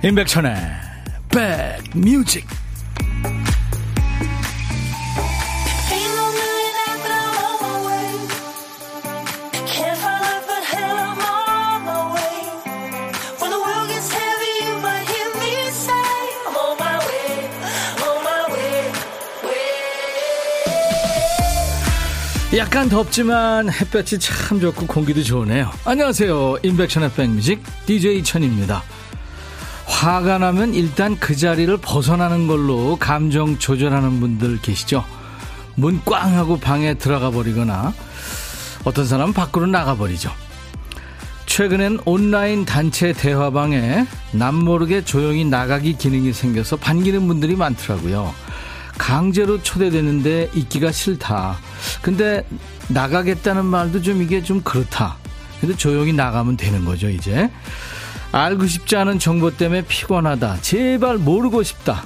임백천의 백뮤직 약간 덥지만 햇볕이 참 좋고 공기도 좋으네요. 안녕하세요. 임백천의 백뮤직 DJ 천입니다. 화가 나면 일단 그 자리를 벗어나는 걸로 감정 조절하는 분들 계시죠? 문 꽝 하고 방에 들어가 버리거나 어떤 사람은 밖으로 나가 버리죠. 최근엔 온라인 단체 대화방에 남모르게 조용히 나가기 기능이 생겨서 반기는 분들이 많더라고요. 강제로 초대되는데 있기가 싫다. 근데 나가겠다는 말도 좀 이게 좀 그렇다. 근데 조용히 나가면 되는 거죠, 이제. 알고 싶지 않은 정보 때문에 피곤하다. 제발 모르고 싶다.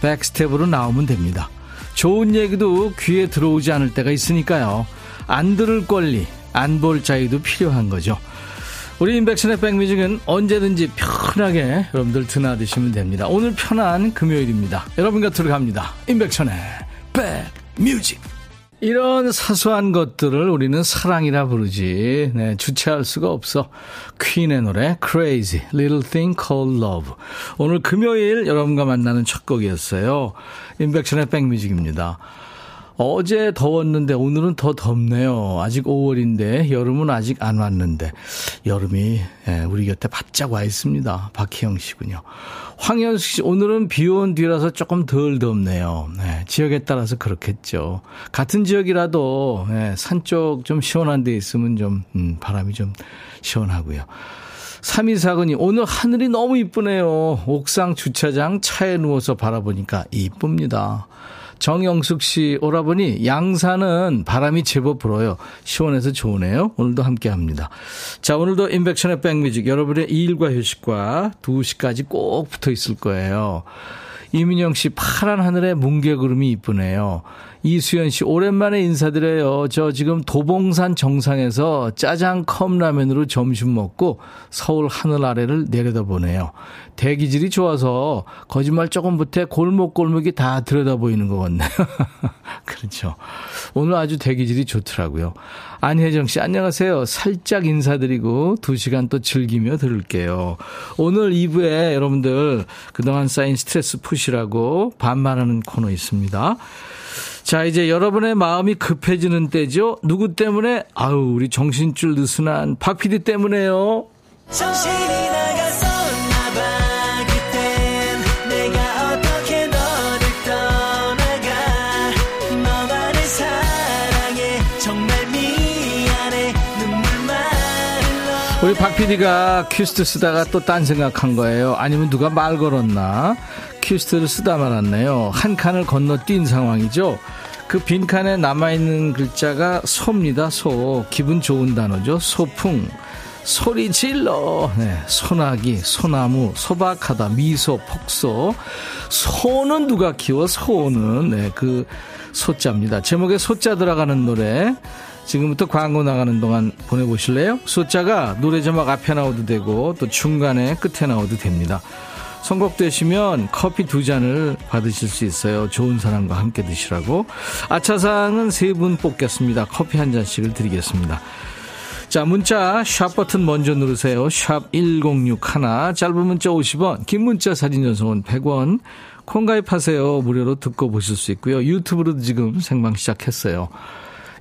백스텝으로 나오면 됩니다. 좋은 얘기도 귀에 들어오지 않을 때가 있으니까요. 안 들을 권리, 안 볼 자유도 필요한 거죠. 우리 인백션의 백뮤직은 언제든지 편하게 여러분들 드나드시면 됩니다. 오늘 편한 금요일입니다. 여러분 곁으로 갑니다. 인백션의 백뮤직. 이런 사소한 것들을 우리는 사랑이라 부르지. 네, 주체할 수가 없어. 퀸의 노래 Crazy, Little Thing Called Love. 오늘 금요일 여러분과 만나는 첫 곡이었어요. 인백션의 백뮤직입니다. 어제 더웠는데 오늘은 더 덥네요. 아직 5월인데 여름은 아직 안 왔는데 여름이 예, 우리 곁에 바짝 와 있습니다. 박희영 씨군요. 황현숙 씨 오늘은 비 온 뒤라서 조금 덜 덥네요. 네, 지역에 따라서 그렇겠죠. 같은 지역이라도 예, 산쪽 좀 시원한 데 있으면 좀 음, 바람이 좀 시원하고요. 3249님, 오늘 하늘이 너무 이쁘네요. 옥상 주차장 차에 누워서 바라보니까 이쁩니다. 정영숙 씨 오라버니 양산은 바람이 제법 불어요. 시원해서 좋으네요. 오늘도 함께 합니다. 자, 오늘도 인백션의 백뮤직 여러분의 일과 휴식과 2시까지 꼭 붙어 있을 거예요. 이민영 씨 파란 하늘에 뭉게구름이 이쁘네요. 이수연 씨 오랜만에 인사드려요. 저 지금 도봉산 정상에서 짜장 컵라면으로 점심 먹고 서울 하늘 아래를 내려다보네요. 대기질이 좋아서 거짓말 조금 못해 골목골목이 다 들여다 보이는 것 같네요. 그렇죠. 오늘 아주 대기질이 좋더라고요. 안혜정 씨, 안녕하세요. 살짝 인사드리고 2시간 또 즐기며 들을게요. 오늘 2부에 여러분들 그동안 쌓인 스트레스 푸시라고 반말하는 코너 있습니다. 자, 이제 여러분의 마음이 급해지는 때죠. 누구 때문에? 아우, 우리 정신줄 느슨한 박 PD 때문에요. 정신이 우리 박 PD가 큐시트 쓰다가 또 딴 생각한 거예요. 아니면 누가 말 걸었나? 큐시트를 쓰다 말았네요. 한 칸을 건너뛴 상황이죠. 그 빈칸에 남아있는 글자가 소입니다. 소. 기분 좋은 단어죠. 소풍. 소리 질러. 네. 소나기, 소나무, 소박하다, 미소, 폭소. 소는 누가 키워? 소는. 네. 그 소자입니다. 제목에 소자 들어가는 노래. 지금부터 광고 나가는 동안 보내보실래요? 숫자가 노래 제목 앞에 나오도 되고 또 중간에 끝에 나오도 됩니다. 선곡되시면 커피 두 잔을 받으실 수 있어요. 좋은 사람과 함께 드시라고. 아차상은 세 분 뽑겠습니다. 커피 한 잔씩을 드리겠습니다. 자, 문자 샵 버튼 먼저 누르세요. 샵 1061, 짧은 문자 50원, 긴 문자 사진 전송은 100원. 콩 가입하세요. 무료로 듣고 보실 수 있고요. 유튜브로도 지금 생방 시작했어요.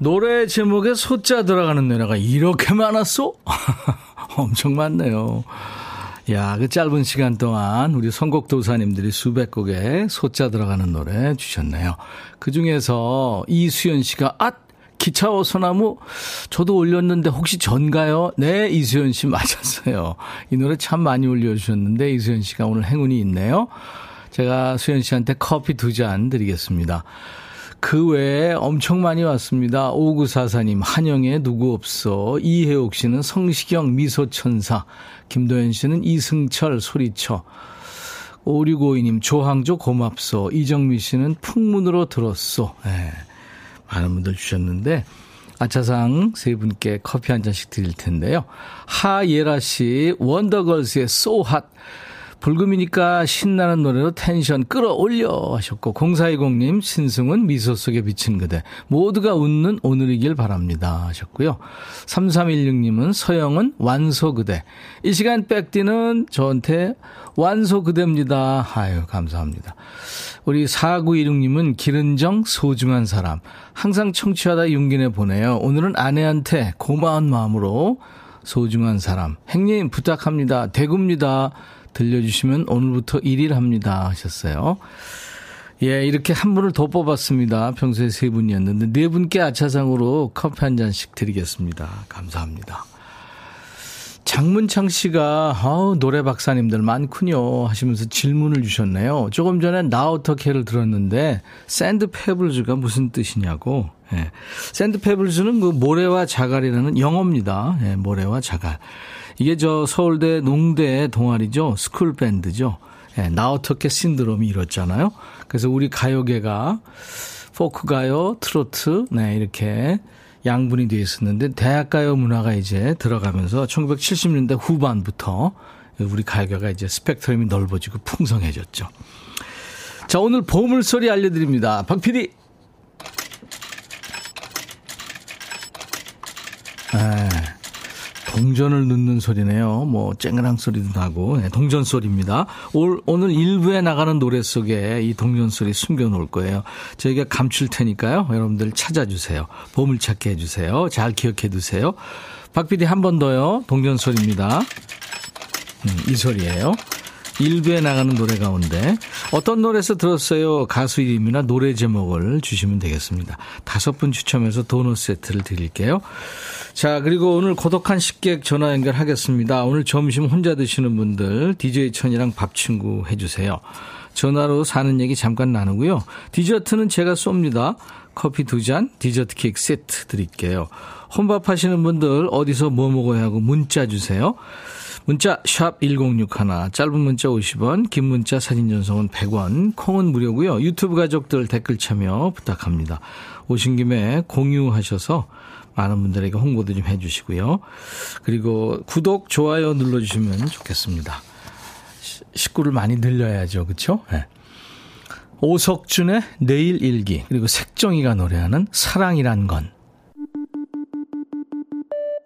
노래 제목에 소자 들어가는 노래가 이렇게 많았어? 엄청 많네요. 야, 그 짧은 시간 동안 우리 선곡 도사님들이 수백 곡에 소자 들어가는 노래 주셨네요. 그 중에서 이수연 씨가 앗 기차와 소나무 저도 올렸는데 혹시 전가요? 네, 이수연 씨 맞았어요. 이 노래 참 많이 올려주셨는데 이수연 씨가 오늘 행운이 있네요. 제가 수연 씨한테 커피 두 잔 드리겠습니다. 그 외에 엄청 많이 왔습니다. 5944님, 한영에 누구 없어. 이혜옥 씨는 성시경 미소천사. 김도현 씨는 이승철 소리쳐. 5652님, 조항조 고맙소. 이정미 씨는 풍문으로 들었소. 네, 많은 분들 주셨는데, 아차상 세 분께 커피 한 잔씩 드릴 텐데요. 하예라 씨, 원더걸스의 소핫. 불금이니까 신나는 노래로 텐션 끌어올려 하셨고 0420님 신승은 미소 속에 비친 그대 모두가 웃는 오늘이길 바랍니다 하셨고요. 3316님은 서영은 완소 그대 이 시간 백디는 저한테 완소 그대입니다. 아유 감사합니다. 우리 4916님은 기른정 소중한 사람 항상 청취하다 용기 내 보내요. 오늘은 아내한테 고마운 마음으로 소중한 사람 행님 부탁합니다. 대구입니다. 들려주시면 오늘부터 1일 합니다 하셨어요. 예, 이렇게 한 분을 더 뽑았습니다. 평소에 세 분이었는데 네 분께 아차상으로 커피 한 잔씩 드리겠습니다. 감사합니다. 장문창 씨가 아우 노래 박사님들 많군요 하시면서 질문을 주셨네요. 조금 전에 나 어떻게를 들었는데 샌드 페블즈가 무슨 뜻이냐고. 예. 샌드 페블즈는 그 모래와 자갈이라는 영어입니다. 예, 모래와 자갈. 이게 저 서울대 농대 동아리죠. 스쿨 밴드죠. 예, 나 어떻게 신드롬이 이렇잖아요. 그래서 우리 가요계가 포크 가요, 트로트, 네, 이렇게 양분이 되어 있었는데 대학가요 문화가 이제 들어가면서 1970년대 후반부터 우리 가요계가 이제 스펙트럼이 넓어지고 풍성해졌죠. 자, 오늘 보물소리 알려드립니다. 박 PD. 에. 동전을 넣는 소리네요. 뭐 쨍그랑 소리도 나고 네, 동전 소리입니다. 올, 오늘 일부에 나가는 노래 속에 이 동전 소리 숨겨놓을 거예요. 저희가 감출 테니까요. 여러분들 찾아주세요. 보물찾기 해주세요. 잘 기억해 두세요. 박 PD 한 번 더요. 동전 소리입니다. 음, 이 소리예요. 일부에 나가는 노래 가운데 어떤 노래에서 들었어요? 가수 이름이나 노래 제목을 주시면 되겠습니다. 다섯 분 추첨해서 도넛 세트를 드릴게요. 자, 그리고 오늘 고독한 식객 전화 연결하겠습니다. 오늘 점심 혼자 드시는 분들 DJ 천이랑 밥 친구 해주세요. 전화로 사는 얘기 잠깐 나누고요. 디저트는 제가 쏩니다. 커피 두 잔, 디저트 케이크 세트 드릴게요. 혼밥 하시는 분들 어디서 뭐 먹어야 하고 문자 주세요. 문자 1061, 짧은 문자 50원, 긴 문자 사진 전송은 100원, 콩은 무료고요. 유튜브 가족들 댓글 참여 부탁합니다. 오신 김에 공유하셔서 많은 분들에게 홍보도 좀 해주시고요. 그리고 구독, 좋아요 눌러주시면 좋겠습니다. 식구를 많이 늘려야죠. 그렇죠? 네. 오석준의 내일 일기 그리고 색종이가 노래하는 사랑이란 건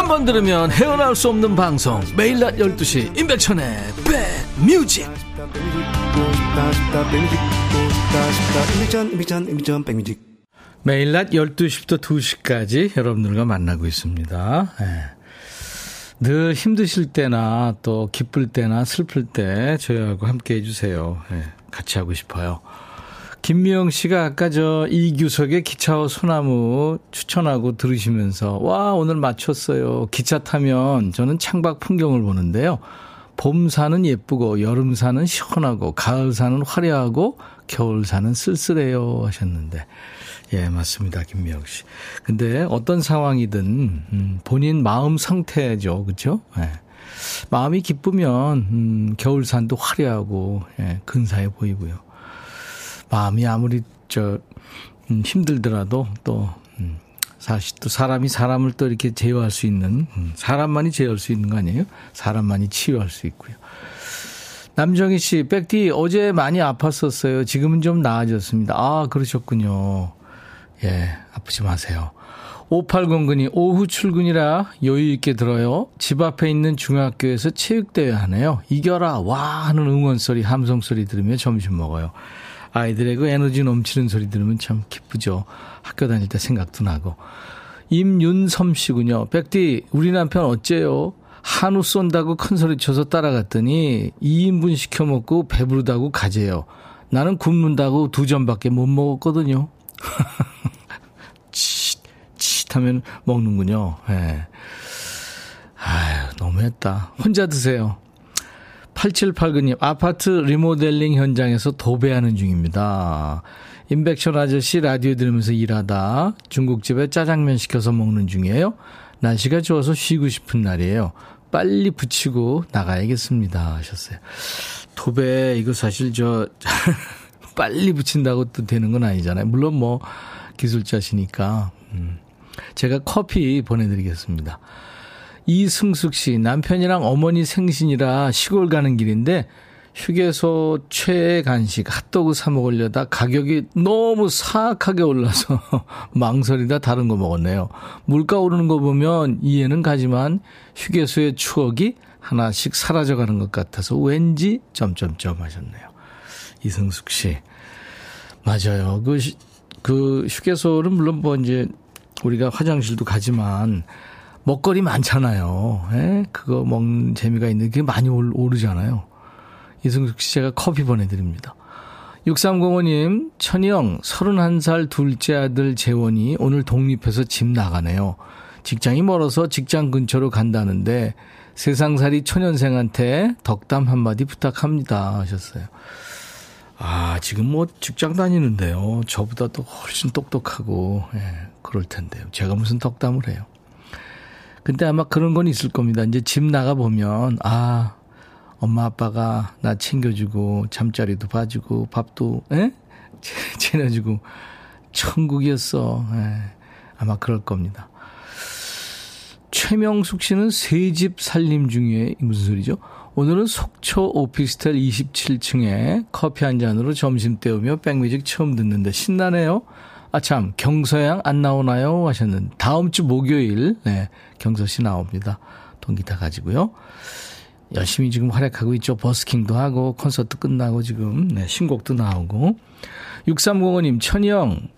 한 번 들으면 헤어나올 수 없는 방송 매일 낮 12시 임백천의 백뮤직 매일 낮 12시부터 2시까지 여러분들과 만나고 있습니다. 네. 늘 힘드실 때나 또 기쁠 때나 슬플 때 저희하고 함께 해주세요. 네. 같이 하고 싶어요. 김미영 씨가 아까 저 이규석의 기차와 소나무 추천하고 들으시면서 와 오늘 맞췄어요. 기차 타면 저는 창밖 풍경을 보는데요. 봄사는 예쁘고 여름사는 시원하고 가을사는 화려하고 겨울사는 쓸쓸해요 하셨는데 예 맞습니다 김미영 씨. 근데 어떤 상황이든 음, 본인 마음 상태죠 그렇죠? 예. 마음이 기쁘면 음, 겨울산도 화려하고 예, 근사해 보이고요. 마음이 아무리 저 음, 힘들더라도 또 음, 사실 또 사람이 사람을 또 이렇게 제어할 수 있는 음, 사람만이 제어할 수 있는 거 아니에요? 사람만이 치유할 수 있고요. 남정희 씨, 백디 어제 많이 아팠었어요. 지금은 좀 나아졌습니다. 아 그러셨군요. 예, 아프지 마세요. 5809님, 오후 출근이라 여유있게 들어요. 집 앞에 있는 중학교에서 체육대회 하네요. 이겨라, 와! 하는 응원소리, 함성소리 들으며 점심 먹어요. 아이들의 그 에너지 넘치는 소리 들으면 참 기쁘죠. 학교 다닐 때 생각도 나고. 임윤섬 씨군요. 백디, 우리 남편 어째요? 한우 쏜다고 큰 소리 쳐서 따라갔더니 2인분 시켜 먹고 배부르다고 가재요. 나는 굶는다고 두 점밖에 못 먹었거든요. 치, 치 하면 먹는군요. 예. 네. 아유, 너무했다. 혼자 드세요. 8789님, 아파트 리모델링 현장에서 도배하는 중입니다. 인백션 아저씨 라디오 들으면서 일하다 중국집에 짜장면 시켜서 먹는 중이에요. 날씨가 좋아서 쉬고 싶은 날이에요. 빨리 붙이고 나가야겠습니다. 하셨어요. 도배, 이거 사실 저, 빨리 붙인다고 또 되는 건 아니잖아요. 물론 뭐, 기술자시니까. 음. 제가 커피 보내드리겠습니다. 이승숙 씨, 남편이랑 어머니 생신이라 시골 가는 길인데, 휴게소 최애 간식 핫도그 사 먹으려다 가격이 너무 사악하게 올라서 망설이다 다른 거 먹었네요. 물가 오르는 거 보면 이해는 가지만 휴게소의 추억이 하나씩 사라져가는 것 같아서 왠지 점점점 하셨네요. 이승숙 씨. 맞아요. 그, 그 휴게소는 물론 뭐 이제 우리가 화장실도 가지만 먹거리 많잖아요. 예? 그거 먹는 재미가 있는 게 많이 오르잖아요. 이승숙 씨 제가 커피 보내드립니다. 6305님, 천영, 31살 둘째 아들 재원이 오늘 독립해서 집 나가네요. 직장이 멀어서 직장 근처로 간다는데 세상살이 초년생한테 덕담 한마디 부탁합니다. 하셨어요. 아, 지금 뭐 직장 다니는데요. 저보다 또 훨씬 똑똑하고, 예, 그럴 텐데요. 제가 무슨 덕담을 해요. 근데 아마 그런 건 있을 겁니다. 이제 집 나가 보면, 아, 엄마 아빠가 나 챙겨주고 잠자리도 봐주고 밥도 에? 챙겨주고 천국이었어. 에. 아마 그럴 겁니다. 최명숙 씨는 새집 살림 중에 무슨 소리죠? 오늘은 속초 오피스텔 27층에 커피 한 잔으로 점심 때우며 백뮤직 처음 듣는데 신나네요. 아 참 경서양 안 나오나요 하셨는데 다음 주 목요일 네, 경서 씨 나옵니다. 동기타 가지고요. 열심히 지금 활약하고 있죠. 버스킹도 하고 콘서트 끝나고 지금 네, 신곡도 나오고 6305님 천영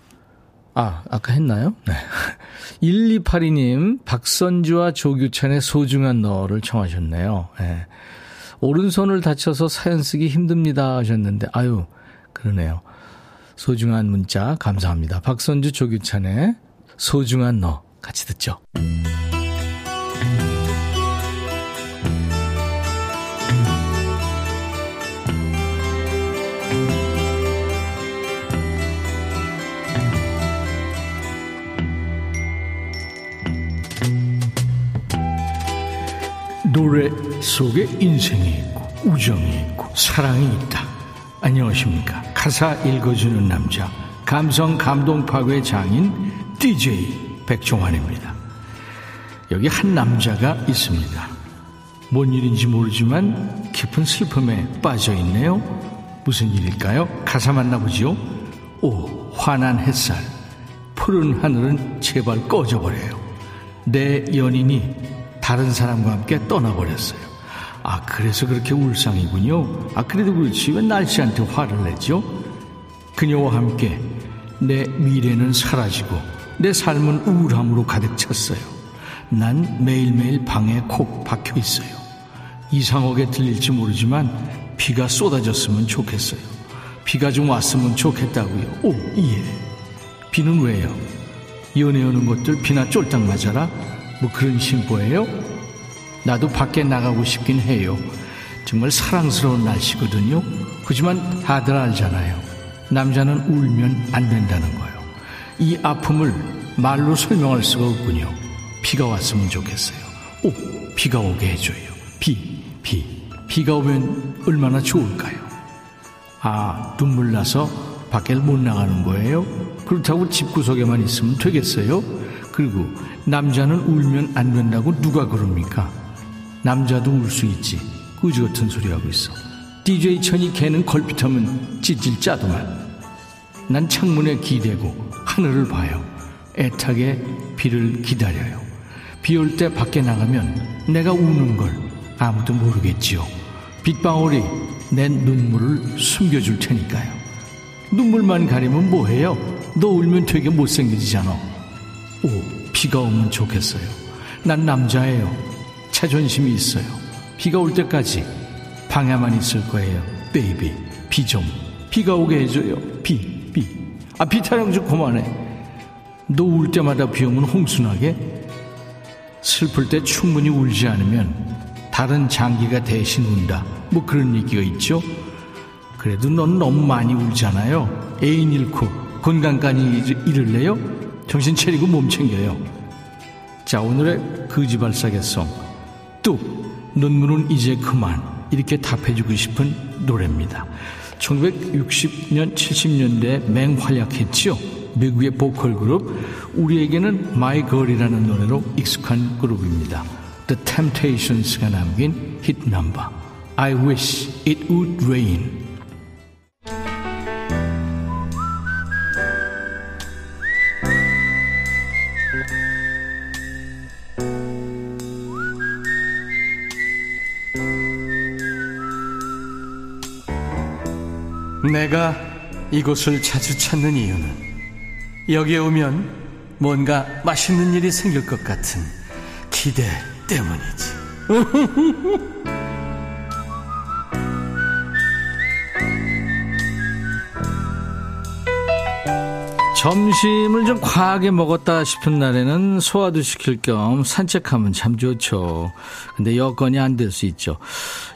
아 아까 했나요? 네. 1282님 박선주와 조규찬의 소중한 너를 청하셨네요. 네. 오른손을 다쳐서 사연 쓰기 힘듭니다 하셨는데 아유 그러네요. 소중한 문자 감사합니다. 박선주 조규찬의 소중한 너 같이 듣죠. 노래 속에 인생이 있고 우정이 있고 사랑이 있다. 안녕하십니까. 가사 읽어주는 남자 감성 감동 파괴 장인 DJ 백종환입니다. 여기 한 남자가 있습니다. 뭔 일인지 모르지만 깊은 슬픔에 빠져 있네요. 무슨 일일까요? 가사 만나보지요. 오, 환한 햇살. 푸른 하늘은 제발 꺼져버려요. 내 연인이 다른 사람과 함께 떠나버렸어요. 아, 그래서 그렇게 울상이군요. 아, 그래도 그렇지. 왜 날씨한테 화를 내죠? 그녀와 함께 내 미래는 사라지고 내 삶은 우울함으로 가득 찼어요. 난 매일매일 방에 콕 박혀 있어요. 이상하게 들릴지 모르지만 비가 쏟아졌으면 좋겠어요. 비가 좀 왔으면 좋겠다고요. 오, 예. 비는 왜요? 연애 오는 것들 비나 쫄딱 맞아라? 뭐 그런 심보예요? 나도 밖에 나가고 싶긴 해요. 정말 사랑스러운 날씨거든요. 그지만 다들 알잖아요. 남자는 울면 안 된다는 거예요. 이 아픔을 말로 설명할 수가 없군요. 비가 왔으면 좋겠어요. 오, 비가 오게 해줘요. 비, 비. 비가 오면 얼마나 좋을까요? 아, 눈물 나서 밖에 못 나가는 거예요? 그렇다고 집구석에만 있으면 되겠어요? 그리고 남자는 울면 안 된다고 누가 그럽니까? 남자도 울 수 있지. 꾸지 같은 소리 하고 있어. DJ 천이 걔는 걸핏하면 찌질 짜더만. 난 창문에 기대고 하늘을 봐요. 애타게 비를 기다려요. 비 올 때 밖에 나가면 내가 우는 걸 아무도 모르겠지요. 빗방울이 내 눈물을 숨겨줄 테니까요. 눈물만 가리면 뭐해요? 너 울면 되게 못생겨지잖아. 오, 비가 오면 좋겠어요. 난 남자예요. 자존심이 있어요. 비가 올 때까지 방에만 있을 거예요. baby, 비 좀. 비가 오게 해줘요. 비, 비. 아, 비 타령 좀 그만해. 너 울 때마다 비 오면 홍수 나게? 슬플 때 충분히 울지 않으면 다른 장기가 대신 운다. 뭐 그런 얘기가 있죠. 그래도 넌 너무 많이 울잖아요. 애인 잃고 건강까지 잃을래요? 정신 차리고 몸 챙겨요. 자, 오늘의 거지발사계송. 뚝, 눈물은 이제 그만. 이렇게 답해주고 싶은 노래입니다. 1960년, 70년대에 맹활약했지요. 미국의 보컬 그룹, 우리에게는 My Girl이라는 노래로 익숙한 그룹입니다. The Temptations가 남긴 히트 넘버 I Wish It Would Rain 내가 이곳을 자주 찾는 이유는 여기에 오면 뭔가 맛있는 일이 생길 것 같은 기대 때문이지. 점심을 좀 과하게 먹었다 싶은 날에는 소화도 시킬 겸 산책하면 참 좋죠. 근데 여건이 안 될 수 있죠.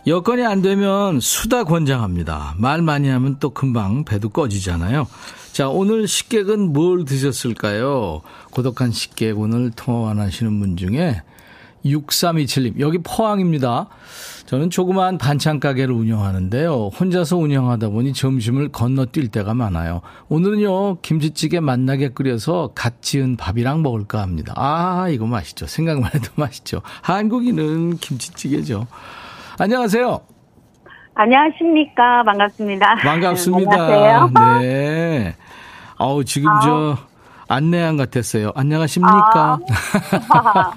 여건이 안 되면 수다 권장합니다. 말 많이 하면 또 금방 배도 꺼지잖아요. 자, 오늘 식객은 뭘 드셨을까요? 고독한 식객 오늘 통화하시는 분 중에 6327님, 여기 포항입니다. 저는 조그마한 반찬 가게를 운영하는데요. 혼자서 운영하다 보니 점심을 건너뛸 때가 많아요. 오늘은요, 김치찌개 맛나게 끓여서 갓 지은 밥이랑 먹을까 합니다. 아, 이거 맛있죠. 생각만 해도 맛있죠. 한국인은 김치찌개죠. 안녕하세요. 안녕하십니까. 반갑습니다. 반갑습니다. 안녕하세요. 네. 아우, 지금 저, 안내양 같았어요. 안녕하십니까? 아,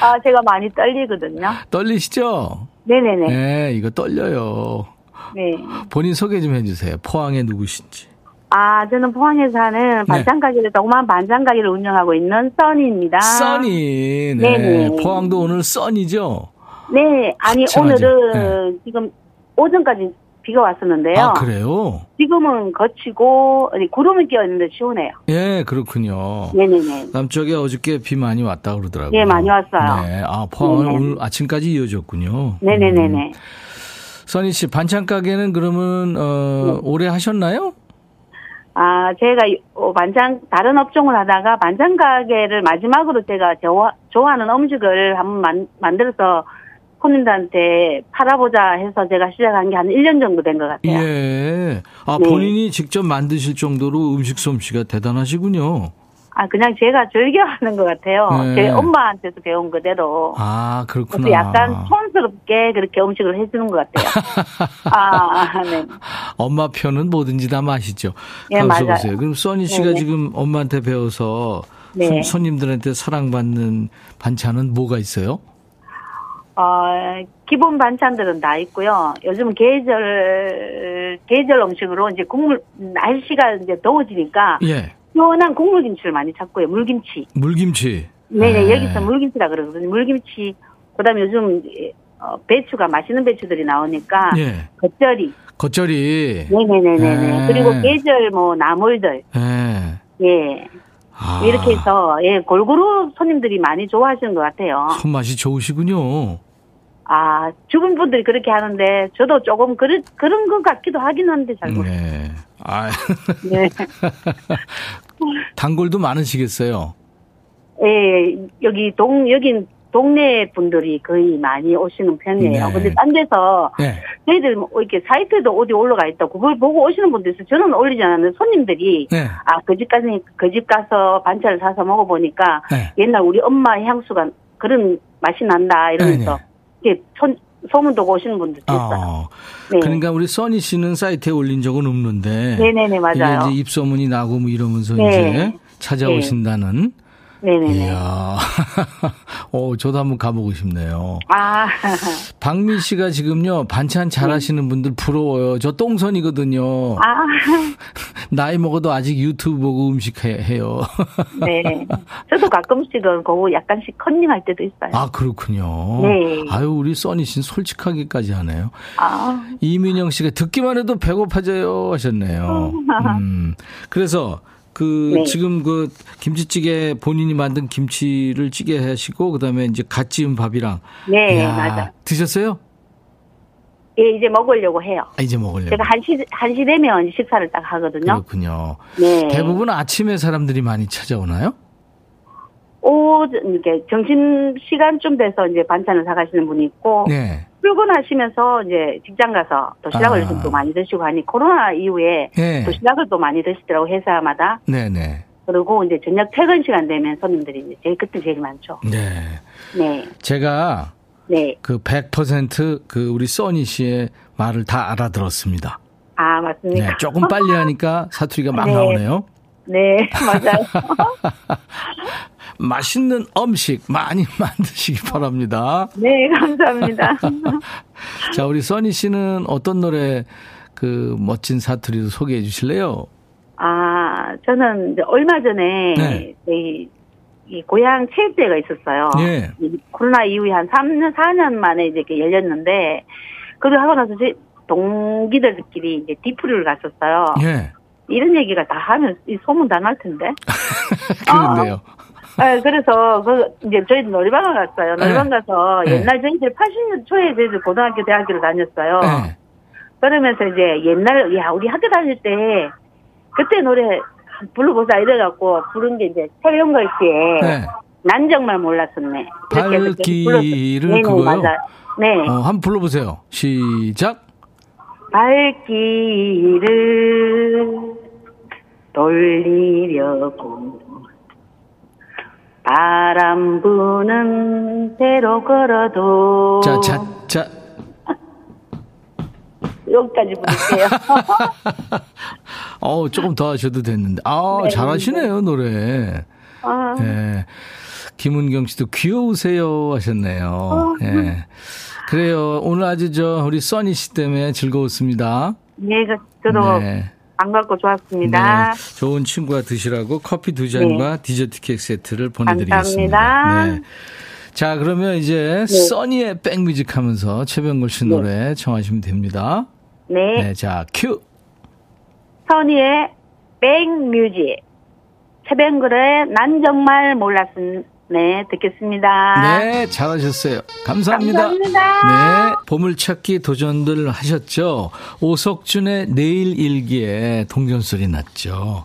아, 제가 많이 떨리거든요. 떨리시죠? 네네네. 네, 이거 떨려요. 네. 본인 소개 좀 해주세요. 포항에 누구신지. 아, 저는 포항에 사는 반찬 가게를, 조그만 반찬 가게를 운영하고 있는 써니입니다. 써니. 네. 네네. 포항도 오늘 써니죠? 네. 아니. 오늘은 지금 오전까지 비가 왔었는데요. 아, 그래요? 지금은 거치고, 아니, 구름이 끼어있는데 시원해요. 예, 그렇군요. 네네네. 남쪽에 어저께 비 많이 왔다 그러더라고요. 예, 많이 왔어요. 네. 아, 포항은. 오늘 아침까지 이어졌군요. 네네네네. 음. 써니 씨, 반찬 가게는 그러면, 네. 어, 오래 하셨나요? 아, 제가 이- 어, 반찬, 다른 업종을 하다가 반찬 가게를 마지막으로 제가 좋아, 좋아하는 음식을 한번 만, 만들어서 손님들한테 팔아보자 해서 제가 시작한 게 한 1년 정도 된 것 같아요. 예. 아, 네. 본인이 직접 만드실 정도로 음식 솜씨가 대단하시군요. 아, 그냥 제가 즐겨하는 것 같아요. 네. 제 엄마한테서 배운 그대로. 아, 그렇구나. 약간 촌스럽게 그렇게 음식을 해주는 것 같아요. 아, 네. 엄마 편은 뭐든지 다 맛있죠. 예, 가서 맞아요. 보세요. 그럼 써니 씨가 네네. 지금 엄마한테 배워서 네. 손- 손님들한테 사랑받는 반찬은 뭐가 있어요? 어, 기본 반찬들은 다 있고요. 요즘은 계절, 계절 음식으로 이제 국물, 날씨가 이제 더워지니까 예. 시원한 국물김치를 많이 찾고요. 물김치. 물김치. 네네, 네. 여기서 물김치라 그러거든요. 물김치. 그 다음에 요즘, 어, 배추가, 맛있는 배추들이 나오니까. 예. 겉절이. 겉절이. 네네네네네. 네. 그리고 계절 뭐, 나물들. 예. 예. 아, 이렇게 해서, 예, 골고루 손님들이 많이 좋아하시는 것 같아요. 손맛이 좋으시군요. 아, 주변 분들이 그렇게 하는데, 저도 조금 그런, 그런 것 같기도 하긴 한데, 잘 모르겠어요. 네. 아, 네. 단골도 많으시겠어요. 예, 여기 동, 여긴 동네 분들이 거의 많이 오시는 편이에요. 네. 근데 딴 데서 예. 저희들 뭐 이렇게 사이트에도 어디 올라가 있다. 그걸 보고 오시는 분도 있어요. 저는 올리지 않았는데 손님들이 네. 아, 그 집 가서, 그 집 가서 반찬을 사서 먹어 보니까 네. 옛날 우리 엄마 향수가 그런 맛이 난다 이러면서 이렇게 손, 소문도 오시는 분도 있어요. 어. 네. 그러니까 우리 써니 씨는 사이트에 올린 적은 없는데. 네네네, 맞아요. 이제 입소문이 나고 뭐 이러면서 네. 이제 찾아오신다는. 네 네네. 이야. 어, 저도 한번 가보고 싶네요. 아, 박민 씨가 지금요, 반찬 잘 하시는 분들 부러워요. 저 똥손이거든요. 아, 나이 먹어도 아직 유튜브 보고 음식 해, 해요. 네. 저도 가끔씩은 그거 약간씩 컨닝할 때도 있어요. 아, 그렇군요. 네. 아유, 우리 써니 씨는 솔직하게까지 하네요. 아, 이민영 씨가 듣기만 해도 배고파져요 하셨네요. 음. 그래서 그 네. 지금 그 김치찌개 본인이 만든 김치를 찌개 하시고 그다음에 이제 갓 지은 밥이랑 네, 이야, 맞아. 드셨어요? 예, 이제 먹으려고 해요. 아, 이제 먹으려고. 제가 한시, 한시 되면 식사를 딱 하거든요. 그렇군요. 네. 대부분 아침에 사람들이 많이 찾아오나요? 오, 이렇게 점심시간쯤 돼서 이제 반찬을 사가시는 분이 있고, 네. 출근하시면서 이제 직장 가서 도시락을 아. 또 많이 드시고 하니 코로나 이후에 네. 도시락을 또 많이 드시더라고 회사마다. 네, 네. 그리고 이제 저녁 퇴근 시간 되면 손님들이 이제 제일 그때 제일 많죠. 네. 네, 제가 네. 그 100%그 우리 써니 씨의 말을 다 알아들었습니다. 아 맞습니까? 네, 조금 빨리 하니까 사투리가 막 네. 나오네요. 네, 맞아요. 맛있는 음식 많이 만드시기 바랍니다. 네, 감사합니다. 자, 우리 써니 씨는 어떤 노래 그 멋진 사투리도 소개해 주실래요? 아, 저는 이제 얼마 전에 네. 이, 이 고향 체육대회가 있었어요. 예. 이 코로나 이후에 한 3년, 4년 만에 이제 이렇게 열렸는데, 그걸 하고 나서 제 동기들끼리 이제 디프리를 갔었어요. 예. 이런 얘기가 다 하면 이 소문 다날 텐데. 그런데요. 네, 그래서 그 이제 저희도 놀이방을 갔어요. 놀이방 네. 가서 네. 옛날 저희들 80년 초에 저희들 고등학교, 대학교를 다녔어요. 네. 그러면서 이제 옛날 야 우리 학교 다닐 때 그때 노래 불러보자 이래갖고 부른 게 이제 최영걸 씨의 네. 난 정말 몰랐었네. 발길을 그거요? 맞아요. 네. 어, 한번 불러보세요. 시작. 발길을 돌리려고 바람 부는 대로 걸어도 자, 자, 자. 여기까지 부를게요. 어, 조금 더 하셔도 됐는데. 아, 네, 잘하시네요, 노래. 아, 예. 김은경 씨도 귀여우세요 하셨네요. 예. 그래요. 오늘 아주 저 우리 써니 씨 때문에 즐거웠습니다. 네, 그- 저도 네. 반갑고 좋았습니다. 네. 좋은 친구가 드시라고 커피 두 잔과 디저트 케이크 세트를 보내드리겠습니다. 감사합니다. 네. 자, 그러면 이제 써니의 백뮤직 하면서 최병걸 씨 노래 청하시면 됩니다. 네. 네, 자, 큐. 선희의 백뮤직. 최병글의 난 정말 몰랐음. 네, 듣겠습니다. 네, 잘하셨어요. 감사합니다. 감사합니다. 네, 보물찾기 도전들 하셨죠? 오석준의 내일 일기에 동전소리 났죠.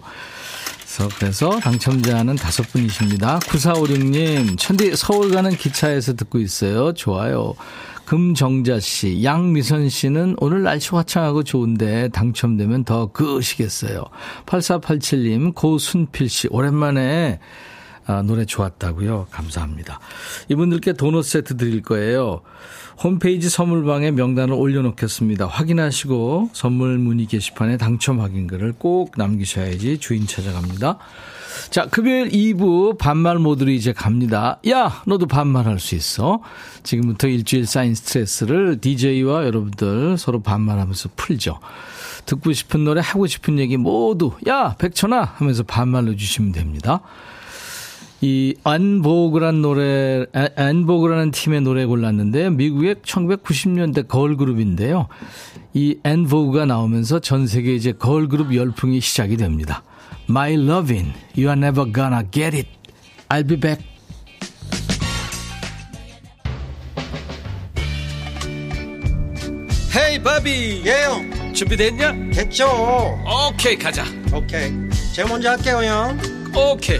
그래서, 당첨자는 다섯 분이십니다. 9456님, 천디 서울 가는 기차에서 듣고 있어요. 좋아요. 금정자 씨, 양미선 씨는 오늘 날씨 화창하고 좋은데 당첨되면 더 그으시겠어요. 8487님, 고순필 씨, 오랜만에 아, 노래 좋았다고요. 감사합니다. 이분들께 도넛 세트 드릴 거예요. 홈페이지 선물방에 명단을 올려놓겠습니다. 확인하시고 선물 문의 게시판에 당첨 확인글을 꼭 남기셔야지 주인 찾아갑니다. 자, 금요일 2부 반말 모드로 이제 갑니다. 야, 너도 반말할 수 있어. 지금부터 일주일 쌓인 스트레스를 DJ와 여러분들 서로 반말하면서 풀죠. 듣고 싶은 노래, 하고 싶은 얘기 모두 야, 백천아 하면서 반말로 주시면 됩니다. 이 안보그란 노래 안보그라는 팀의 노래 골랐는데 미국의 1990년대 걸 그룹인데요. 이 안보그가 나오면서 전 세계 이제 걸 그룹 열풍이 시작이 됩니다. My lovin', you are never gonna get it. I'll be back. 헤이 바비 예영 준비됐냐? 됐죠 오케이 가자 오케이 제가 먼저 할게요 형 오케이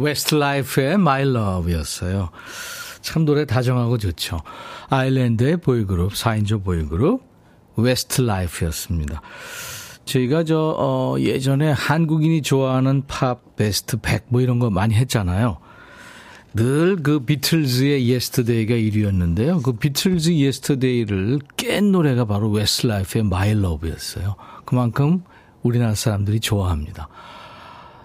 웨스트라이프의 My Love였어요. 참 노래 다정하고 좋죠. 아일랜드의 보이그룹, 4인조 보이그룹, 웨스트라이프였습니다. 저희가 저, 어, 예전에 한국인이 좋아하는 팝 베스트 100 뭐 이런 거 많이 했잖아요. 늘 그 비틀즈의 예스터데이가 1위였는데요. 그 비틀즈 예스터데이를 깬 노래가 바로 웨스트라이프의 마이 러브였어요. 그만큼 우리나라 사람들이 좋아합니다.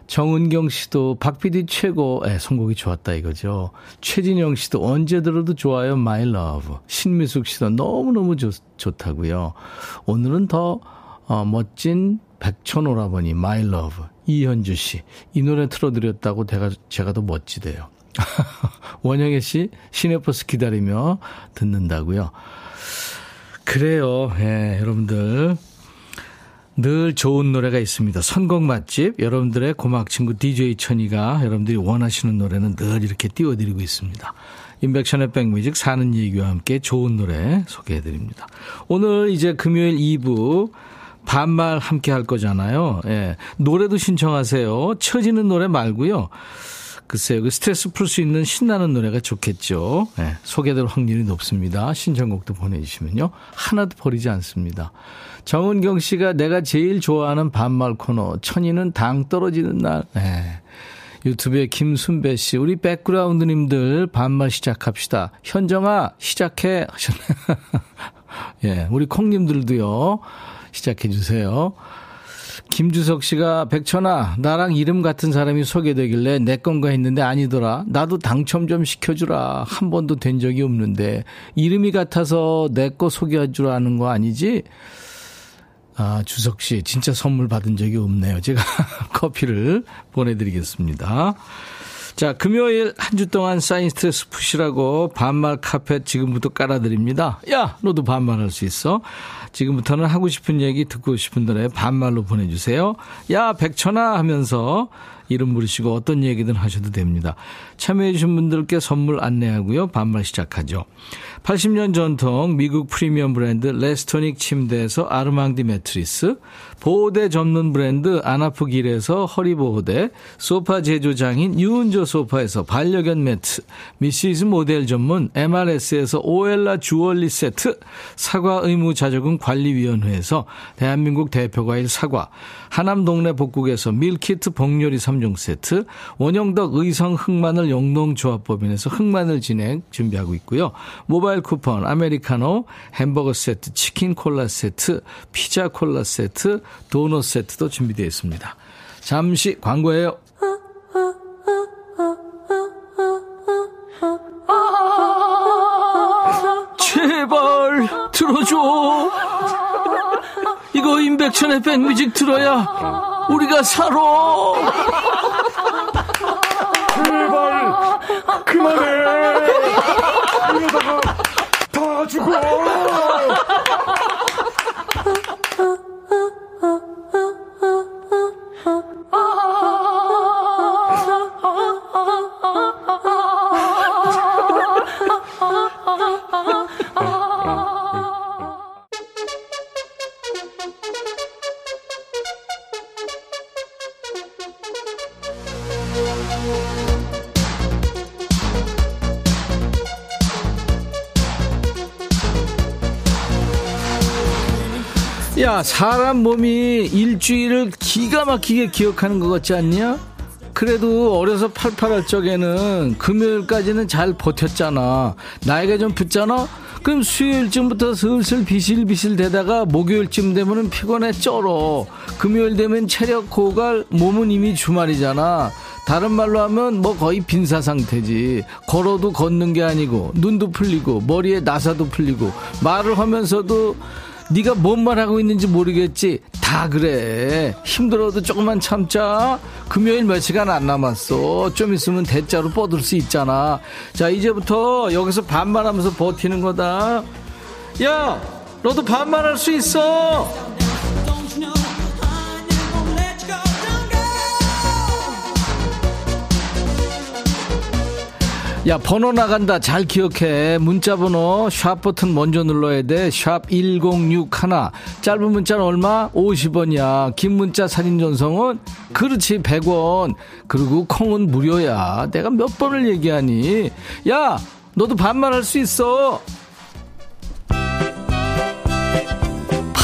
정은경 씨도 박PD 최고 의 선곡이 좋았다 이거죠. 최진영 씨도 언제 들어도 좋아요 My Love. 신미숙 씨도 너무너무 좋, 좋다고요. 오늘은 더 어, 멋진 백천오라버니 My Love. 이현주 씨. 이 노래 틀어드렸다고 제가, 제가 더 멋지대요. 원영애 씨, 시내버스 기다리며 듣는다고요. 그래요. 예, 여러분들. 늘 좋은 노래가 있습니다. 선곡 맛집. 여러분들의 고막 친구 DJ 천이가 여러분들이 원하시는 노래는 늘 이렇게 띄워드리고 있습니다. 인백션의 백뮤직 사는 얘기와 함께 좋은 노래 소개해드립니다. 오늘 이제 금요일 2부 반말 함께 할 거잖아요. 예. 노래도 신청하세요. 처지는 노래 말고요. 글쎄요, 그 스트레스 풀 수 있는 신나는 노래가 좋겠죠. 예. 소개될 확률이 높습니다. 신청곡도 보내주시면요. 하나도 버리지 않습니다. 정은경 씨가 내가 제일 좋아하는 반말 코너, 천이는 당 떨어지는 날. 예. 유튜브에 김순배 씨, 우리 백그라운드님들 반말 시작합시다. 현정아, 시작해. 하셨네. 예, 우리 콩님들도요. 시작해 주세요. 김주석 씨가 백천아 나랑 이름 같은 사람이 소개되길래 내 건가 했는데 아니더라. 나도 당첨 좀 시켜주라. 한 번도 된 적이 없는데 이름이 같아서 내 거 소개해 주라는 거 아니지? 아 주석 씨 진짜 선물 받은 적이 없네요. 제가 커피를 보내드리겠습니다. 자, 금요일 한 주 동안 사인 스트레스 푸시라고 반말 카펫 지금부터 깔아드립니다. 야, 너도 반말할 수 있어. 지금부터는 하고 싶은 얘기 듣고 싶은 노래 반말로 보내주세요. 야, 백천아 하면서 이름 부르시고 어떤 얘기든 하셔도 됩니다. 참여해주신 분들께 선물 안내하고요. 반말 시작하죠. 80년 전통 미국 프리미엄 브랜드 레스토닉 침대에서 아르망디 매트리스, 보호대 전문 브랜드 아나프길에서 허리보호대, 소파 제조장인 유은조 소파에서 반려견 매트, 미시즈 모델 전문 MRS에서 오엘라 주얼리 세트, 사과 의무 자조금 관리위원회에서 대한민국 대표과일 사과, 하남 동네 복국에서 밀키트 복요리 3종 세트, 원형덕 의성 흑마늘 영농조합법인에서 흑마늘 진액 준비하고 있고요. 모바일 쿠폰, 아메리카노, 햄버거 세트, 치킨 콜라 세트, 피자 콜라 세트, 도넛 세트도 준비되어 있습니다. 잠시 광고예요. 제발 들어줘. 이거 임백천의 백뮤직 들어야 우리가 살아. 제발 그만해. 사람 몸이 일주일을 기가 막히게 기억하는 것 같지 않냐? 그래도 어려서 팔팔할 적에는 금요일까지는 잘 버텼잖아. 나이가 좀 붙잖아? 그럼 수요일쯤부터 슬슬 비실비실 되다가 목요일쯤 되면은 피곤해 쩔어. 금요일 되면 체력 고갈, 몸은 이미 주말이잖아. 다른 말로 하면 뭐 거의 빈사 상태지. 걸어도 걷는 게 아니고 눈도 풀리고 머리에 나사도 풀리고 말을 하면서도 네가 뭔 말하고 있는지 모르겠지. 다 그래. 힘들어도 조금만 참자. 금요일 몇 시간 안 남았어. 좀 있으면 대자로 뻗을 수 있잖아. 자, 이제부터 여기서 반말하면서 버티는 거다. 야, 너도 반말할 수 있어. 야 번호 나간다. 잘 기억해. 문자 번호 샵 버튼 먼저 눌러야 돼 샵 1061 짧은 문자는 얼마? 50원이야. 긴 문자 사진 전송은 그렇지 100원. 그리고 콩은 무료야. 내가 몇 번을 얘기하니? 야 너도 반말할 수 있어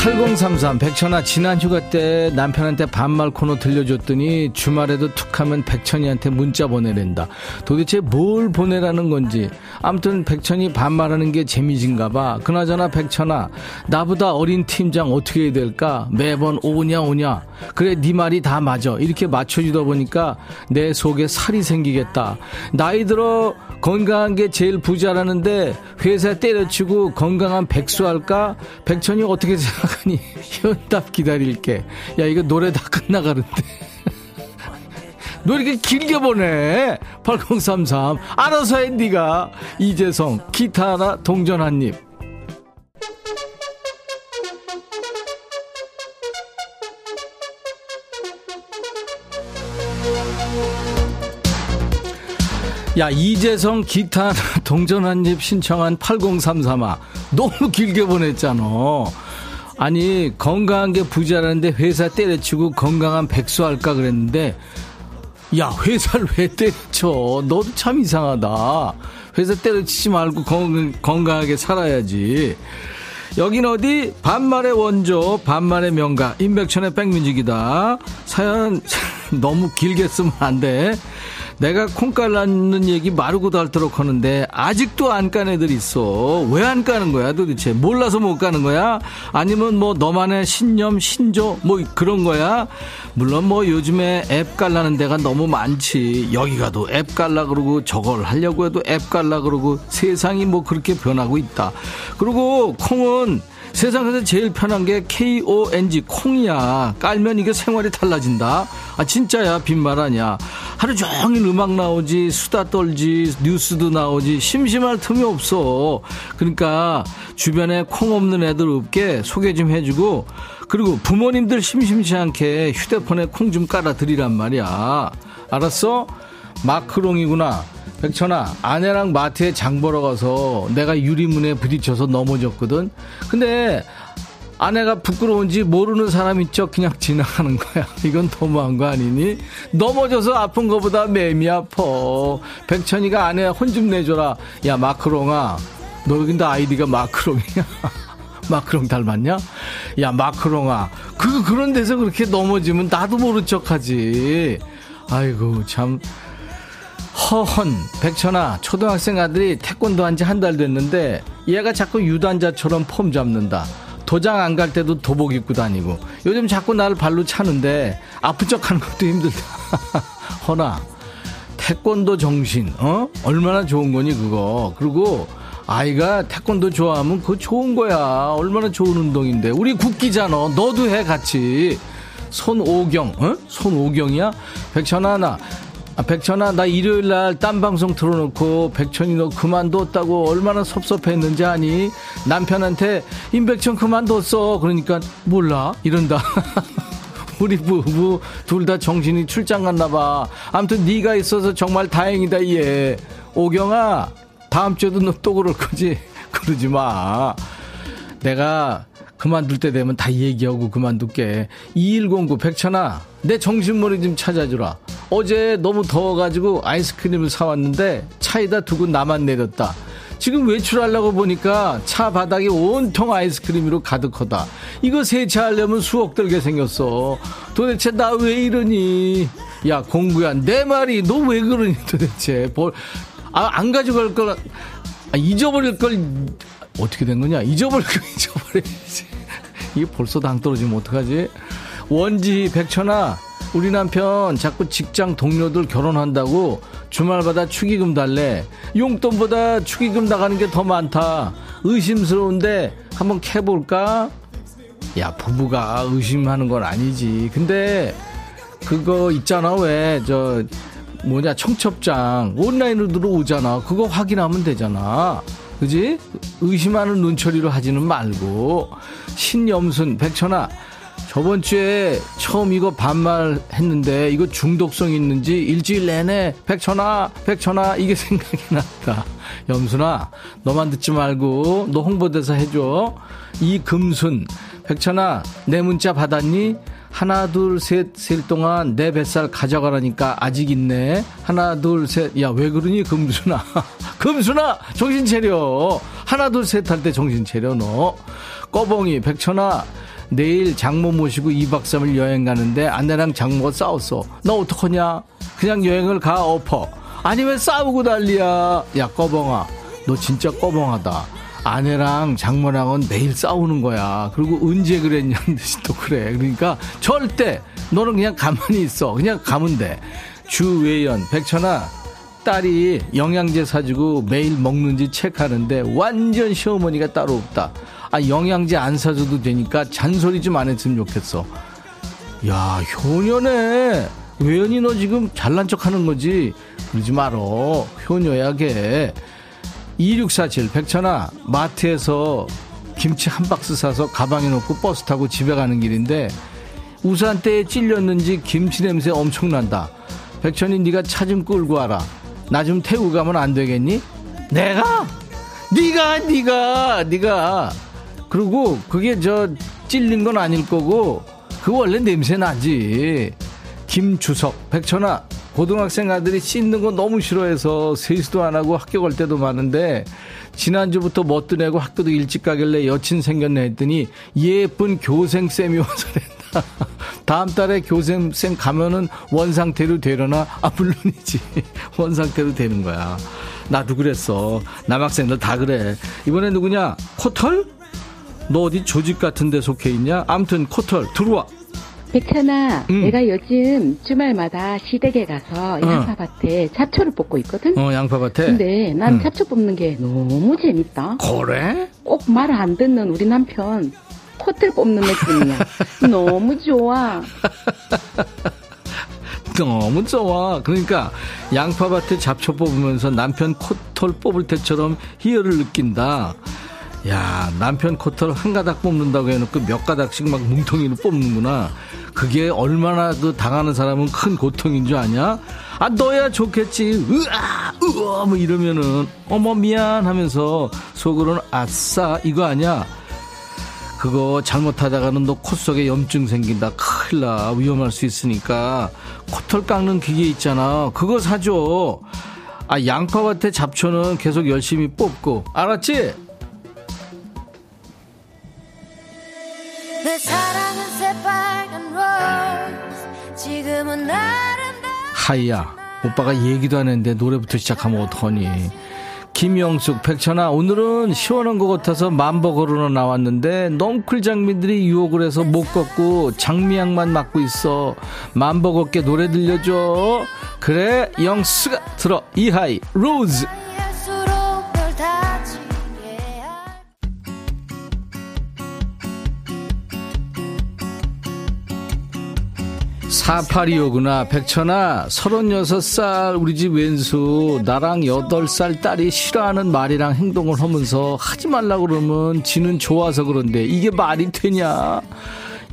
8033 백천아 지난 휴가 때 남편한테 반말 코너 들려줬더니 주말에도 툭하면 백천이한테 문자 보내랜다. 도대체 뭘 보내라는 건지. 아무튼 백천이 반말하는 게 재미진가 봐. 그나저나 백천아 나보다 어린 팀장 어떻게 해야 될까? 매번 오냐 오냐 그래 네 말이 다 맞아 이렇게 맞춰주다 보니까 내 속에 살이 생기겠다 나이 들어 건강한 게 제일 부자라는데 회사 때려치고 건강한 백수 할까? 백천이 어떻게 생각하니? 현답 기다릴게. 야, 이거 노래 다 끝나가는데. 너 이렇게 길게 보내. 8033. 알아서 해, 니가. 이재성, 기타 하나, 동전 한 입. 야 이재성 기타 동전 한 입 신청한 8033아. 너무 길게 보냈잖아. 아니 건강한 게 부자라는데 회사 때려치고 건강한 백수 할까 그랬는데 야 회사를 왜 때려쳐? 너도 참 이상하다. 회사 때려치지 말고 건, 건강하게 살아야지. 여긴 어디? 반말의 원조 반말의 명가. 임백천의 백뮤직이다. 사연 너무 길게 쓰면 안 돼 내가 콩깔 낳는 얘기 마르고도 닳도록 하는데 아직도 안 깐 애들 있어. 왜 안 까는 거야 도대체? 몰라서 못 까는 거야? 아니면 뭐 너만의 신념, 신조 뭐 그런 거야? 물론 뭐 요즘에 앱 깔라는 데가 너무 많지. 여기 가도 앱 깔라 그러고 저걸 하려고 해도 앱 깔라 그러고 세상이 뭐 그렇게 변하고 있다. 그리고 콩은 세상에서 제일 편한 게 KONG 콩이야. 깔면 이게 생활이 달라진다. 아 진짜야 빈말 아니야. 하루 종일 음악 나오지 수다 떨지 뉴스도 나오지 심심할 틈이 없어. 그러니까 주변에 콩 없는 애들 없게 소개 좀 해주고 그리고 부모님들 심심치 않게 휴대폰에 콩 좀 깔아 드리란 말이야. 알았어? 마크롱이구나. 백천아, 아내랑 마트에 장 보러 가서 내가 유리문에 부딪혀서 넘어졌거든? 근데 아내가 부끄러운지 모르는 사람 있죠? 그냥 지나가는 거야. 이건 너무한 거 아니니? 넘어져서 아픈 거보다 맴이 아파. 백천이가 아내 혼 좀 내줘라. 야, 마크롱아. 너 근데 아이디가 마크롱이야? 마크롱 닮았냐? 야, 마크롱아. 그, 그런 데서 그렇게 넘어지면 나도 모른 척 하지. 아이고, 참. 허헌, 백천아, 초등학생 아들이 태권도 한 지 한 달 됐는데 얘가 자꾸 유단자처럼 폼 잡는다. 도장 안 갈 때도 도복 입고 다니고 요즘 자꾸 나를 발로 차는데 아픈 척 하는 것도 힘들다. 허나, 태권도 정신, 어? 얼마나 좋은 거니, 그거. 그리고 아이가 태권도 좋아하면 그거 좋은 거야. 얼마나 좋은 운동인데. 우리 국기잖아. 너도 해, 같이. 손오경, 어? 손오경이야? 백천아, 나 아, 백천아, 나 일요일 날 딴 방송 틀어놓고 백천이 너 그만뒀다고 얼마나 섭섭했는지 아니? 남편한테 임백천 그만뒀어. 그러니까 몰라. 이런다. 우리 부부 둘 다 정신이 출장 갔나 봐. 아무튼 네가 있어서 정말 다행이다 얘. 오경아, 다음 주에도 너 또 그럴 거지? 그러지 마. 내가 그만둘 때 되면 다 얘기하고 그만둘게. 2109 백천아, 내 정신머리 좀 찾아주라. 어제 너무 더워가지고 아이스크림을 사왔는데 차에다 두고 나만 내렸다. 지금 외출하려고 보니까 차 바닥이 온통 아이스크림으로 가득하다. 이거 세차하려면 수억 들게 생겼어. 도대체 나 왜 이러니? 야, 공부야. 내 말이 너 왜 그러니 도대체. 뭘, 아, 안 가져갈 걸, 아, 잊어버릴 걸, 어떻게 된 거냐? 잊어버릴 걸 잊어버려야지. 이게 벌써 당 떨어지면 어떡하지? 원지 백천아, 우리 남편 자꾸 직장 동료들 결혼한다고 주말마다 축의금 달래. 용돈보다 축의금 나가는 게 더 많다. 의심스러운데 한번 캐볼까? 야, 부부가 의심하는 건 아니지. 근데 그거 있잖아, 왜, 저, 뭐냐, 청첩장 온라인으로 들어오잖아. 그거 확인하면 되잖아. 그지? 의심하는 눈초리로 하지는 말고. 신염순, 백천아, 저번 주에 처음 이거 반말 했는데 이거 중독성 있는지 일주일 내내 백천아, 백천아 이게 생각이 났다. 염순아, 너만 듣지 말고 너 홍보대사 해줘. 이금순, 백천아, 내 문자 받았니? 하나, 둘, 셋, 셀 동안 내 뱃살 가져가라니까 아직 있네. 하나, 둘, 셋. 야, 왜 그러니, 금순아? 금순아! 정신 차려! 하나, 둘, 셋 할 때 정신 차려, 너. 꺼봉이, 백천아, 내일 장모 모시고 2박 3일 여행 가는데 아내랑 장모가 싸웠어. 너 어떡하냐? 그냥 여행을 가, 엎어. 아니, 왜 싸우고 난리야? 야, 꺼봉아. 너 진짜 꺼봉하다. 아내랑 장모랑은 매일 싸우는 거야. 그리고 언제 그랬냐는 듯이 또 그래. 그러니까 절대 너는 그냥 가만히 있어. 그냥 가면 돼. 주외연, 백천아, 딸이 영양제 사주고 매일 먹는지 체크하는데 완전 시어머니가 따로 없다. 아, 영양제 안 사줘도 되니까 잔소리 좀 안 했으면 좋겠어. 야, 효녀네. 외연이 너 지금 잘난 척 하는 거지. 그러지 말어. 효녀야, 걔. 2647 백천아 마트에서 김치 한 박스 사서 가방에 넣고 버스 타고 집에 가는 길인데 우산대에 찔렸는지 김치 냄새 엄청난다 백천이 네가 차 좀 끌고 와라 나 좀 태우고 가면 안 되겠니? 내가? 네가 네가 네가 그리고 그게 저 찔린 건 아닐 거고 그 원래 냄새 나지 김주석 백천아 고등학생 아들이 씻는 거 너무 싫어해서 세수도 안 하고 학교 갈 때도 많은데 지난주부터 멋도 내고 학교도 일찍 가길래 여친 생겼네 했더니 예쁜 교생쌤이 와서 그랬다. 다음 달에 교생쌤 가면은 원상태로 되려나? 아, 물론이지. 원상태로 되는 거야. 나도 그랬어. 남학생들 다 그래. 이번에 누구냐? 코털? 너 어디 조직 같은 데 속해 있냐? 암튼 코털 들어와. 백찬아, 음. 내가 요즘 주말마다 시댁에 가서 어. 양파밭에 잡초를 뽑고 있거든? 어, 양파밭에. 근데 난 음. 잡초 뽑는 게 너무 재밌다. 그래? 꼭말안 듣는 우리 남편 코틀 뽑는 느낌이야. 너무 좋아. 너무 좋아. 그러니까 양파밭에 잡초 뽑으면서 남편 코털 뽑을 때처럼 희열을 느낀다. 야, 남편 코털 한 가닥 뽑는다고 해놓고 몇 가닥씩 막 뭉텅이로 뽑는구나. 그게 얼마나 그 당하는 사람은 큰 고통인 줄 아냐? 아, 너야 좋겠지. 으아, 으아, 뭐 이러면은, 어머, 미안 하면서 속으로는 아싸, 이거 아니야? 그거 잘못하다가는 너 코 속에 염증 생긴다. 큰일 나. 위험할 수 있으니까. 코털 깎는 기계 있잖아. 그거 사줘. 아, 양파밭에 잡초는 계속 열심히 뽑고. 알았지? 하이야. 오빠가 얘기도 안 했는데 노래부터 시작하면 어떡하니. 김영숙, 백천아, 오늘은 시원한 것 같아서 걸으러 나왔는데, 넝쿨 장미들이 유혹을 해서 못 걷고 장미향만 맡고 있어. 걷게 노래 들려줘. 그래, 영수가 들어. 이하이, 로즈. 4825구나. 백천아, 36살 우리 집 왼수, 나랑 8살 딸이 싫어하는 말이랑 행동을 하면서 하지 말라 그러면 지는 좋아서 그런데 이게 말이 되냐?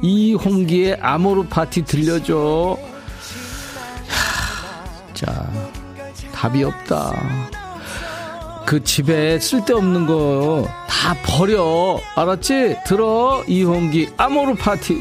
이 홍기의 아모르 파티 들려줘. 하, 자, 답이 없다. 그 집에 쓸데없는 거 다 버려. 알았지? 들어. 이홍기 아모르 파티.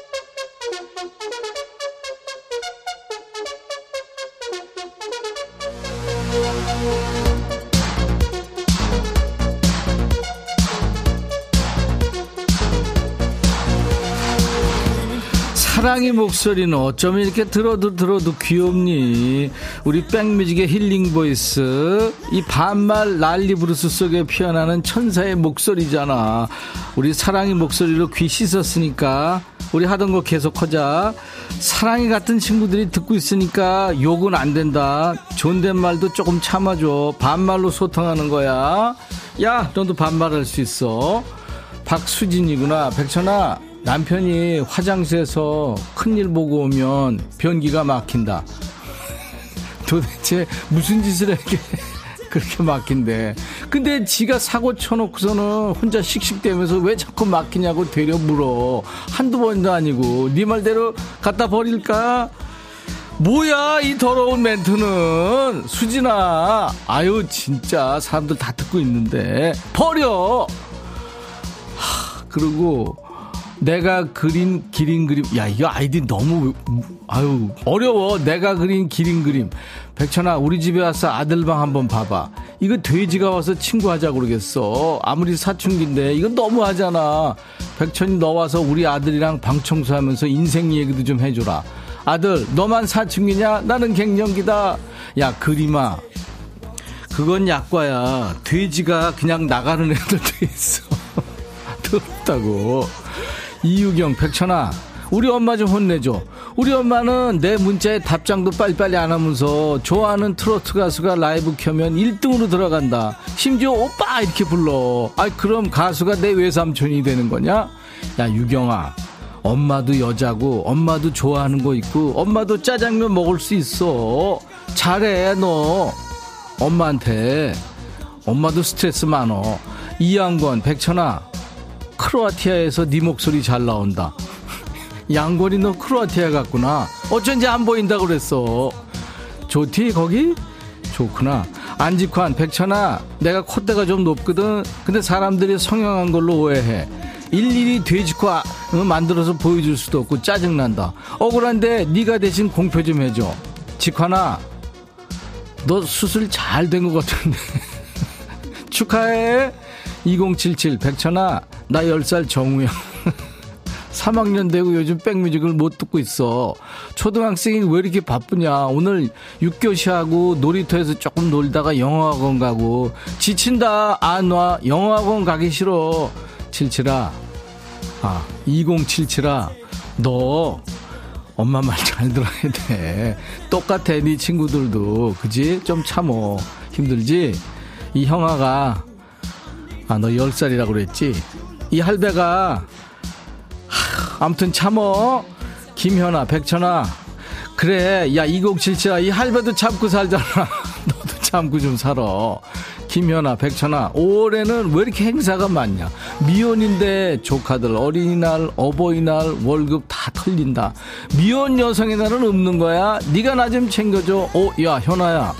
사랑의 목소리는 어쩜 이렇게 들어도 들어도 귀엽니? 우리 백뮤직의 힐링 보이스. 이 반말 난리 브루스 속에 피어나는 천사의 목소리잖아. 우리 사랑의 목소리로 귀 씻었으니까 우리 하던 거 계속 하자. 사랑이 같은 친구들이 듣고 있으니까 욕은 안 된다. 존댓말도 조금 참아줘. 반말로 소통하는 거야. 야, 너도 반말할 수 있어. 박수진이구나. 백천아, 남편이 화장실에서 큰일 보고 오면 변기가 막힌다. 도대체 무슨 짓을 했게 그렇게 막힌대. 근데 지가 사고 쳐놓고서는 혼자 씩씩대면서 왜 자꾸 막히냐고 되려 물어. 한두 번도 아니고. 네 말대로 갖다 버릴까? 뭐야 이 더러운 멘트는 수진아 아유 진짜 사람들 다 듣고 있는데 버려 하, 그리고 내가 그린 기린 그림. 야 이거 아이디 너무 아유 어려워. 내가 그린 기린 그림. 백천아 우리 집에 와서 아들방 한번 봐봐. 이거 돼지가 와서 친구하자 그러겠어. 아무리 사춘기인데 이건 너무하잖아. 백천이 너 와서 우리 아들이랑 방 청소하면서 인생 얘기도 좀 해줘라. 아들 너만 사춘기냐? 나는 갱년기다. 야 그림아. 그건 약과야. 돼지가 그냥 나가는 애들도 있어. 더럽다고 이유경 백천아 우리 엄마 좀 혼내줘. 우리 엄마는 내 문자에 답장도 빨리빨리 안 하면서 좋아하는 트로트 가수가 라이브 켜면 1등으로 들어간다. 심지어 오빠 이렇게 불러. 아이 그럼 가수가 내 외삼촌이 되는 거냐? 야 유경아 엄마도 여자고 엄마도 좋아하는 거 있고 엄마도 짜장면 먹을 수 있어. 잘해 너. 엄마한테 엄마도 스트레스 많어. 이양권 백천아 크로아티아에서 네 목소리 잘 나온다. 양권이 너 크로아티아 갔구나. 어쩐지 안 보인다 그랬어. 좋디 거기? 좋구나. 안직환 백천아 내가 콧대가 좀 높거든. 근데 사람들이 성형한 걸로 오해해. 일일이 돼지코 만들어서 보여줄 수도 없고 짜증난다. 억울한데 네가 대신 공표 좀 해줘. 직환아 너 수술 잘 된 것 같은데. 축하해. 2077 백천아 나 10살 정우영 3학년 되고 요즘 백뮤직을 못 듣고 있어. 초등학생이 왜 이렇게 바쁘냐. 오늘 6교시하고 놀이터에서 조금 놀다가 영어학원 가고. 지친다. 안 와. 영어학원 가기 싫어. 77아. 아, 2077아. 너 엄마 말 잘 들어야 돼. 똑같아. 네 친구들도. 그지? 좀 참어. 힘들지? 이 형아가 아, 너 10살이라고 그랬지? 이 할배가 아무튼 참어. 김현아 백천아. 그래 야 2077아 이 할배도 참고 살잖아. 너도 참고 좀 살아. 김현아 백천아 5월에는 왜 이렇게 행사가 많냐? 미혼인데 조카들 어린이날 어버이날 월급 다 털린다. 미혼 여성의 날은 없는 거야. 네가 나 좀 챙겨줘. 어야 현아야.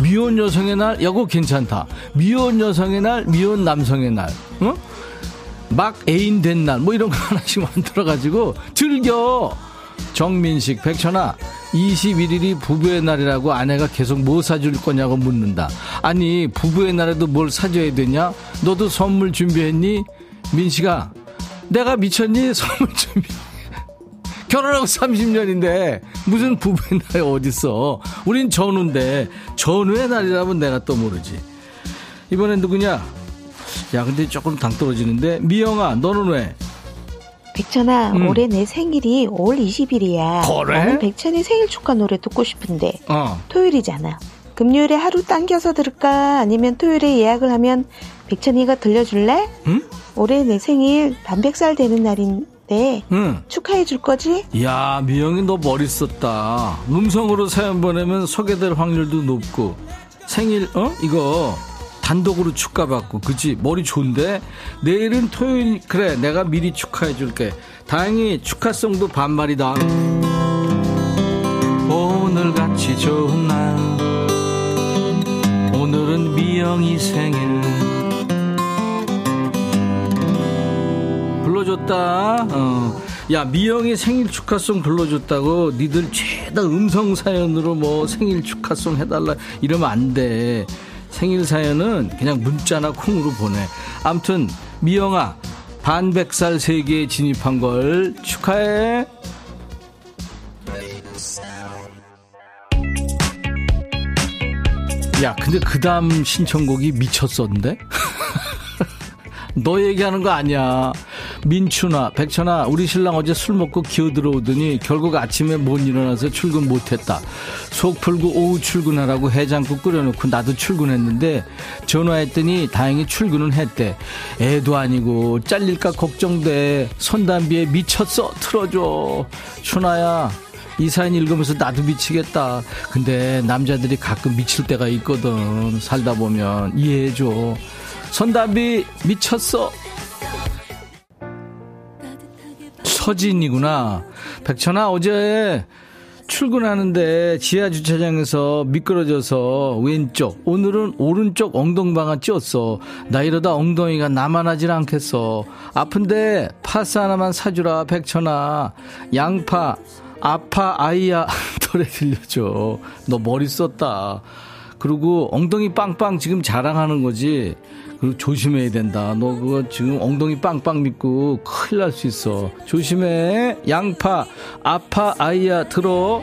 미혼 여성의 날, 야거 괜찮다. 미혼 여성의 날, 미혼 남성의 날, 어? 막 애인 된 날, 뭐 이런 거 하나씩 만들어가지고 즐겨. 정민식, 백천아, 21일이 부부의 날이라고 아내가 계속 뭐 사줄 거냐고 묻는다. 아니, 부부의 날에도 뭘 사줘야 되냐? 너도 선물 준비했니? 민식아, 내가 미쳤니? 선물 준비. 결혼하고 30년인데 무슨 부부의 날이 어딨어 우린 전우인데 전우의 날이라면 내가 또 모르지 이번엔 누구냐 야 근데 조금 당 떨어지는데 미영아 너는 왜 백천아, 음. 올해 내 생일이 5월 20일이야. 그래? 나는 백천이 생일 축하 노래 듣고 싶은데 어 토요일이잖아. 금요일에 하루 당겨서 들을까? 아니면 토요일에 예약을 하면 백천이가 들려줄래? 응? 올해 내 생일 반백살 되는 날인데 응. 축하해 줄 거지? 야 미영이 너 머리 썼다 음성으로 사연 보내면 소개될 확률도 높고 생일 어 이거 단독으로 축하받고 그치 머리 좋은데 내일은 토요일 그래 내가 미리 축하해 줄게 다행히 축하송도 반말이다 오늘같이 좋은 날 오늘은 미영이 생일 불러줬다. 어. 야 미영이 생일 축하송 불러줬다고 니들 죄다 음성 사연으로 뭐 생일 축하송 해달라 이러면 안 돼. 생일 사연은 그냥 문자나 콩으로 보내. 암튼 미영아 반백살 세계에 진입한 걸 축하해. 야 근데 그 다음 신청곡이 미쳤었는데? 너 얘기하는 거 아니야. 민춘아, 백천아, 우리 신랑 어제 술 먹고 기어 들어오더니 결국 아침에 못 일어나서 출근 못했다. 속 풀고 오후 출근하라고 해장국 끓여놓고 나도 출근했는데 전화했더니 다행히 출근은 했대. 애도 아니고 잘릴까 걱정돼. 손담비에 미쳤어. 틀어줘. 춘아야, 이 사연 읽으면서 나도 미치겠다. 근데 남자들이 가끔 미칠 때가 있거든. 살다 보면 이해해줘. 선담비 미쳤어. 서진이구나. 백천아 어제 출근하는데 지하 주차장에서 미끄러져서 왼쪽 오늘은 오른쪽 엉덩방아 찧었어. 나 이러다 엉덩이가 남아나질 않겠어. 아픈데 파스 하나만 사주라 백천아. 양파 아파 아이야. 노래 들려줘. 너 머리 썼다. 그리고 엉덩이 빵빵 지금 자랑하는 거지 그리고 조심해야 된다. 너 그거 지금 엉덩이 빵빵 믿고 큰일 날 수 있어. 조심해. 양파 아파 아이야 들어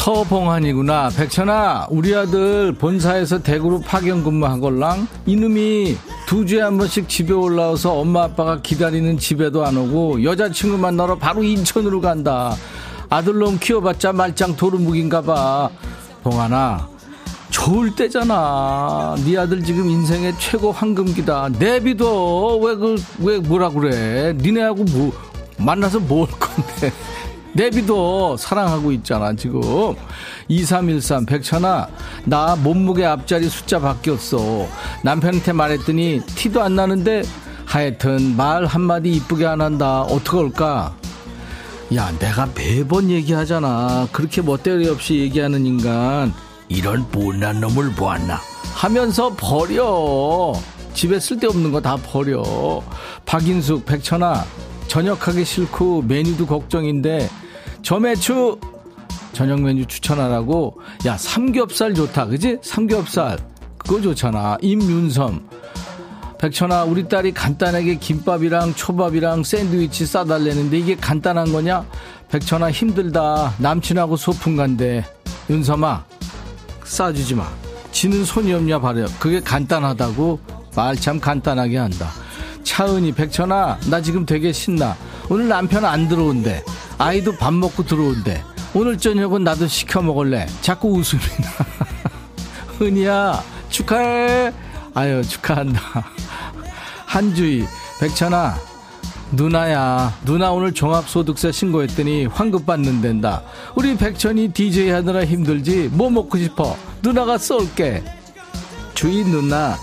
서봉환이구나. 백천아, 우리 아들 본사에서 대구로 파견 근무하걸랑 이놈이 두 주에 한 번씩 집에 올라와서 엄마 아빠가 기다리는 집에도 안 오고 여자친구 만나러 바로 인천으로 간다. 아들놈 키워봤자 말짱 도루묵인가 봐. 봉환아, 좋을 때잖아. 네 아들 지금 인생의 최고 황금기다. 내비도 왜 그, 왜 뭐라 그래. 니네하고 뭐, 만나서 뭘 건데. 내비도 사랑하고 있잖아, 지금. 2313, 백천아, 나 몸무게 앞자리 숫자 바뀌었어. 남편한테 말했더니 티도 안 나는데 하여튼 말 한마디 이쁘게 안 한다. 어떡할까? 야, 내가 매번 얘기하잖아. 그렇게 멋대리 없이 얘기하는 인간, 이런 못난 놈을 보았나. 하면서 버려. 집에 쓸데없는 거 다 버려. 박인숙, 백천아, 저녁하기 싫고 메뉴도 걱정인데 저매추 저녁 메뉴 추천하라고. 야 삼겹살 좋다. 그지? 삼겹살. 그거 좋잖아. 임윤섬. 백천아 우리 딸이 간단하게 김밥이랑 초밥이랑 샌드위치 싸달래는데 이게 간단한 거냐? 백천아 힘들다. 남친하고 소풍 간대. 윤섬아 싸주지 마. 지는 손이 없냐 바래 그게 간단하다고? 말 참 간단하게 한다 차은이 백천아 나 지금 되게 신나. 오늘 남편 안 들어온대. 아이도 밥 먹고 들어온대. 오늘 저녁은 나도 시켜 먹을래. 자꾸 웃음이 나. 은희야 축하해. 아유 축하한다. 한주희 백천아 누나야. 누나 오늘 종합소득세 신고했더니 환급 받는 된다. 우리 백천이 DJ 하느라 힘들지 뭐 먹고 싶어? 누나가 쏠게. 주희 누나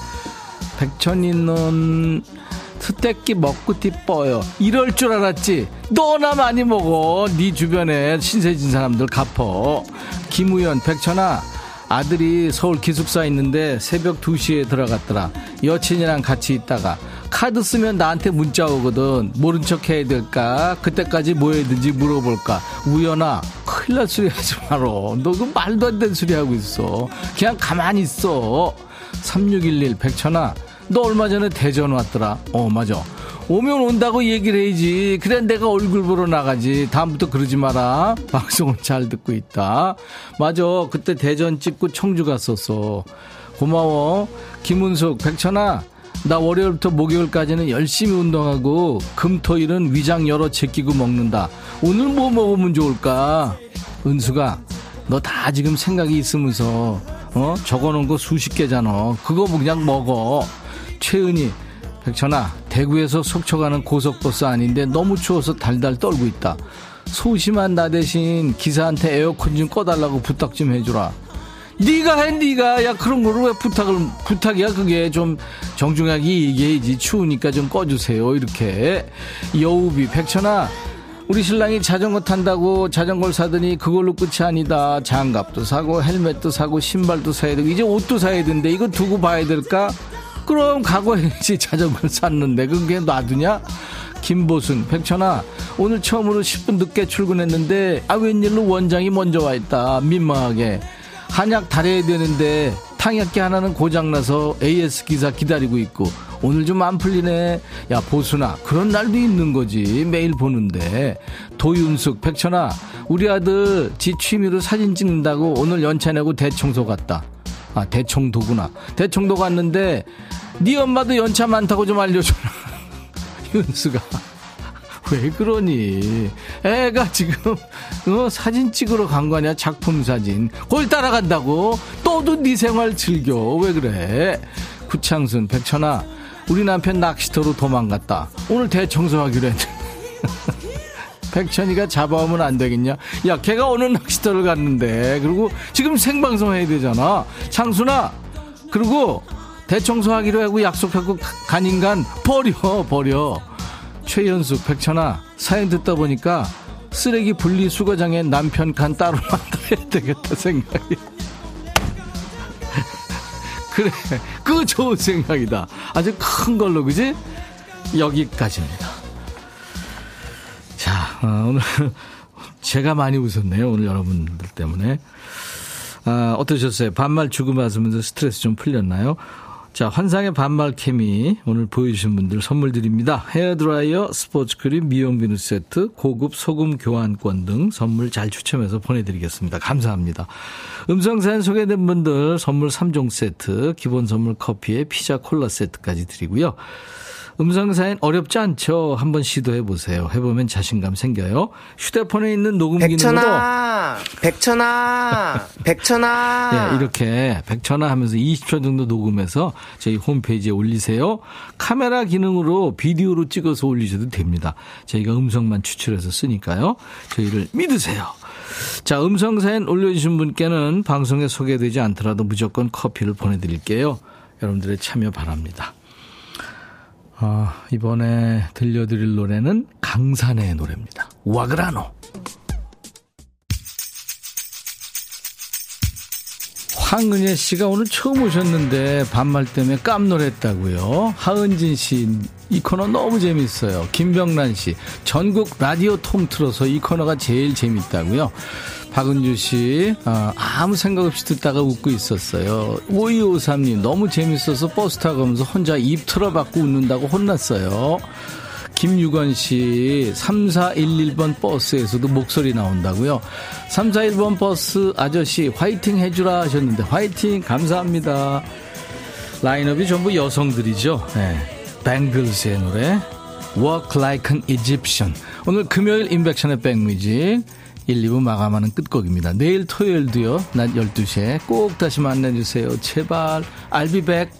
백천이는 스테끼 먹고 띠뻐요. 이럴 줄 알았지. 너나 많이 먹어. 네 주변에 신세진 사람들 갚어. 김우연 백천아 아들이 서울 기숙사 있는데 새벽 2시에 들어갔더라. 여친이랑 같이 있다가 카드 쓰면 나한테 문자 오거든. 모른 척 해야 될까? 그때까지 뭐 해야 되는지 물어볼까? 우연아 큰일 날 소리 하지 마라 너 그 말도 안 되는 소리 하고 있어. 그냥 가만히 있어. 3611 백천아 너 얼마 전에 대전 왔더라. 어, 맞아. 오면 온다고 얘기를 해야지. 그래, 내가 얼굴 보러 나가지. 다음부터 그러지 마라. 방송을 잘 듣고 있다. 맞아. 그때 대전 찍고 청주 갔었어. 고마워. 김은숙, 백천아. 나 월요일부터 목요일까지는 열심히 운동하고 금토일은 위장 열어 제끼고 먹는다. 오늘 뭐 먹으면 좋을까? 은수가 너 다 지금 생각이 있으면서 어 적어놓은 거 수십 개잖아. 그거 뭐 그냥 먹어. 최은희 백천아 대구에서 속초 가는 고속버스 아닌데 너무 추워서 달달 떨고 있다. 소심한 나 대신 기사한테 에어컨 좀 꺼달라고 부탁 좀 해주라. 네가 해 네가. 야 그런 거를 왜 부탁을 부탁이야? 그게 좀 정중하게 얘기해야지. 추우니까 좀 꺼주세요. 이렇게. 여우비 백천아 우리 신랑이 자전거 탄다고 자전거를 사더니 그걸로 끝이 아니다. 장갑도 사고 헬멧도 사고 신발도 사야 되고 이제 옷도 사야 되는데 이거 두고 봐야 될까 그럼 과거에지 자전거를 샀는데 그게 놔두냐? 김보순, 백천아, 오늘 처음으로 10분 늦게 출근했는데, 아, 웬일로 원장이 먼저 와 있다. 민망하게. 한약 달아야 되는데, 탕약기 하나는 고장나서 AS 기사 기다리고 있고 오늘 좀 안 풀리네. 야 보수나 그런 날도 있는 거지 매일 보는데 도윤숙 백천아 우리 아들 지 취미로 사진 찍는다고 오늘 연차 내고 대청소 갔다. 아 대청도구나. 대청도 갔는데 네 엄마도 연차 많다고 좀 알려줘라. 윤수가 왜 그러니? 애가 지금 어, 사진 찍으러 간거 아니야? 작품 사진. 그걸 따라간다고? 또도 네 생활 즐겨. 왜 그래? 구창순, 백천아, 우리 남편 낚시터로 도망갔다. 오늘 대청소하기로 했는데. 백천이가 잡아오면 안 되겠냐? 야, 걔가 어느 낚시터를 갔는데. 그리고 지금 생방송 해야 되잖아. 창순아, 그리고 대청소하기로 하고 약속하고 간 인간 버려, 버려. 최연숙, 백천아, 사연 듣다 보니까 쓰레기 분리 수거장에 남편 간 따로 만들어야 되겠다 생각이. 그래, 그 좋은 생각이다. 아주 큰 걸로, 그지? 여기까지입니다. 자, 어, 오늘 제가 많이 웃었네요. 오늘 여러분들 때문에. 아, 어떠셨어요? 반말 주고 받으면서 스트레스 좀 풀렸나요? 자, 환상의 반말 케미 오늘 보여주신 분들 선물 드립니다. 헤어드라이어, 스포츠 크림, 미용 비누 세트, 고급 소금 교환권 등 선물 잘 추첨해서 보내드리겠습니다. 감사합니다. 음성사연 소개된 분들 선물 3종 세트, 기본 선물 커피에 피자 콜라 세트까지 드리고요. 음성사연 어렵지 않죠? 한번 시도해 보세요. 해보면 자신감 생겨요. 휴대폰에 있는 녹음 기능으로 백천아, 백천아, 백천아. 예, 이렇게 백천화 하면서 20초 정도 녹음해서 저희 홈페이지에 올리세요. 카메라 기능으로 비디오로 찍어서 올리셔도 됩니다. 저희가 음성만 추출해서 쓰니까요. 저희를 믿으세요. 자, 음성 사연 올려주신 분께는 방송에 소개되지 않더라도 무조건 커피를 보내드릴게요. 여러분들의 참여 바랍니다. 아, 이번에 들려드릴 노래는 강산의 노래입니다. 와그라노. 황은혜 씨가 오늘 처음 오셨는데 반말 때문에 깜놀했다고요. 하은진 씨, 이 코너 너무 재밌어요. 김병란 씨, 전국 라디오 통 틀어서 이 코너가 제일 재밌다고요. 박은주 씨, 아, 무 생각 없이 듣다가 웃고 있었어요. 5253님, 너무 재밌어서 버스 타고 가면서 혼자 입 틀어박고 웃는다고 혼났어요. 김유건 씨, 3411번 버스에서도 목소리 나온다고요. 341번 버스 아저씨, 화이팅 해주라 하셨는데, 화이팅! 감사합니다. 라인업이 전부 여성들이죠. 네. 뱅글스의 노래, Walk Like an Egyptian. 오늘 금요일 인백션의 백뮤직. 1, 2부 마감하는 끝곡입니다. 내일 토요일도요, 낮 12시에 꼭 다시 만나주세요. 제발, I'll be back.